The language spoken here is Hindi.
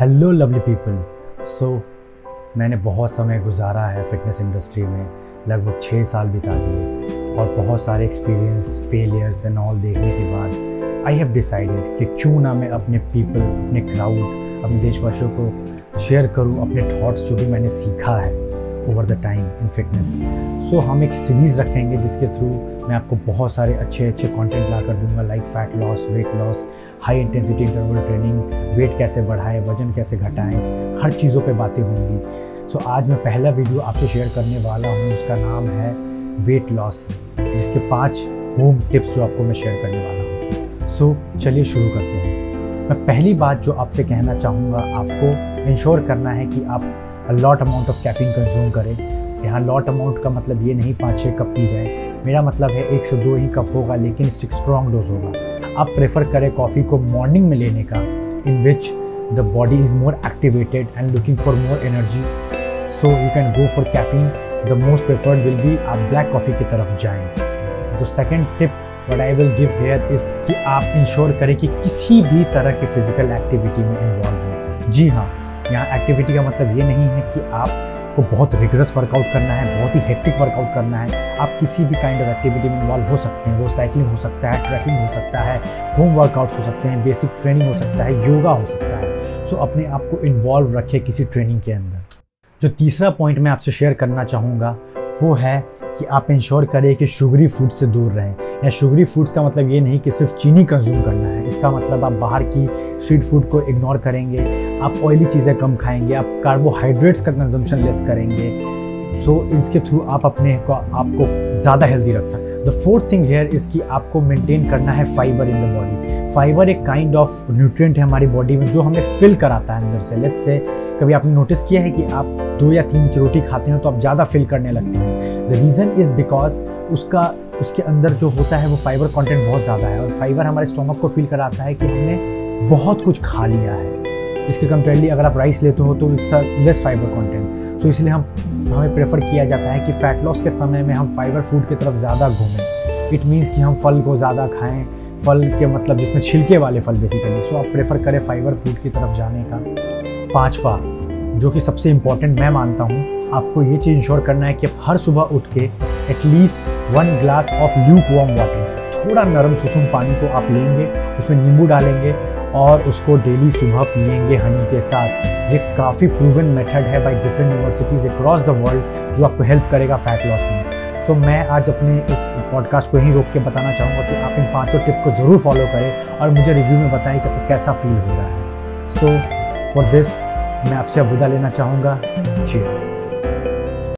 हेलो लवली पीपल सो मैंने बहुत समय गुजारा है फिटनेस इंडस्ट्री में। लगभग छः साल बिता दिए और बहुत सारे एक्सपीरियंस फेलियर्स एंड ऑल देखने के बाद आई हैव डिसाइडेड कि क्यों ना मैं अपने पीपल अपने क्राउड अपने देशवासियों को शेयर करूँ, अपने थॉट्स जो भी मैंने सीखा है। Over the time in fitness so हम एक सीरीज़ रखेंगे जिसके थ्रू मैं आपको बहुत सारे अच्छे अच्छे कंटेंट ला कर दूँगा like fat loss weight loss high intensity interval training weight कैसे बढ़ाएँ वज़न कैसे घटाएँ हर चीज़ों पे बातें होंगी। सो so, आज मैं पहला वीडियो आपसे शेयर करने वाला हूँ उसका नाम है वेट लॉस जिसके पाँच होम टिप्स जो आपको मैं शेयर करने वाला हूँ। सो so, चलिए शुरू करते हैं। मैं पहली बात जो आपसे कहना चाहूँगा आपको इंश्योर करना है कि आप lot amount of caffeine consume करें। यहाँ लॉट अमाउंट का मतलब ये नहीं पाँच छः कप पी जाए। मेरा मतलब है एक से दो ही कप होगा, लेकिन स्ट्रॉन्ग डोज होगा। आप प्रेफर करें कॉफ़ी को मॉर्निंग में लेने का in which the body is more activated and looking for more energy so you can go for caffeine the most preferred will be आप ब्लैक कॉफ़ी की तरफ़ जाएँ। तो second tip what I will give here is कि आप इंश्योर करें कि किसी भी तरह की फ़िज़िकल एक्टिविटी में इन्वॉल्व हो। जी हाँ यहाँ एक्टिविटी का मतलब ये नहीं है कि आपको बहुत रिगरस वर्कआउट करना है, बहुत ही हेक्टिक वर्कआउट करना है। आप किसी भी काइंड ऑफ़ एक्टिविटी में इन्वॉल्व हो सकते हैं, वो साइकिलिंग हो सकता है ट्रैकिंग हो सकता है होम वर्कआउट्स हो सकते हैं बेसिक ट्रेनिंग हो सकता है योगा हो सकता है। सो अपने आप को इन्वॉल्व रखें किसी ट्रेनिंग के अंदर। जो तीसरा पॉइंट मैं आपसे शेयर करना चाहूँगा, वो है कि आप इंश्योर करें कि शुगरी फ़ूड से दूर रहें। या शुगरी फूड्स का मतलब ये नहीं कि सिर्फ़ चीनी कंज्यूम करना है, इसका मतलब आप बाहर की स्ट्रीट फ़ूड को इग्नोर करेंगे आप ऑयली चीज़ें कम खाएँगे आप कार्बोहाइड्रेट्स का कंजम्पशन लेस करेंगे। सो so, इसके थ्रू आप अपने को आपको ज़्यादा हेल्दी रख सकते the fourth thing here is कि आपको मेंटेन करना है fibre in the body fibre एक काइंड ऑफ़ न्यूट्रिएंट है हमारी बॉडी में जो हमें फिल कराता है अंदर से। लेट्स से कभी आपने नोटिस किया है कि आप दो या तीन रोटी खाते हैं तो आप ज़्यादा फिल करने लगते हैं। द रीज़न इज़ बिकॉज़ उसका उसके अंदर जो होता है वो फाइबर कंटेंट बहुत ज़्यादा है और फाइबर हमारे स्टोमक को फील कराता है कि हमने बहुत कुछ खा लिया है। इसके कंपेयरली अगर आप राइस लेते हो तो it's less fibre content so इसलिए हम, हमें प्रेफर किया जाता है कि फैट लॉस के समय में हम फाइबर फ़ूड की तरफ़ ज़्यादा घूमें। इट मीन्स कि हम फल को ज़्यादा खाएँ। फल के मतलब जिसमें छिलके वाले फल बेसिकली सो आप प्रेफर करें फाइबर फ़ूड की तरफ़ जाने का। पाँचवा जो कि सबसे इंपॉर्टेंट मैं मानता हूँ, आपको ये चीज़ इंश्योर करना है कि हर सुबह उठ के at least one glass of lukewarm water थोड़ा नरम सुसुम पानी को आप लेंगे, उसमें नींबू डालेंगे और उसको डेली सुबह पियेंगे हनी के साथ। ये काफ़ी प्रूवन मेथड है by different universities across the world जो आपको हेल्प करेगा फैट लॉस में। सो so, मैं आज अपने इस पॉडकास्ट को ही रोक के बताना चाहूँगा कि आप इन पाँचों टिप को ज़रूर फॉलो करें और मुझे रिव्यू में बताएँ कि आपको कैसा फील हो रहा है। सो फॉर दिस मैं आपसे अब विदा लेना चाहूँगा। चीयर्स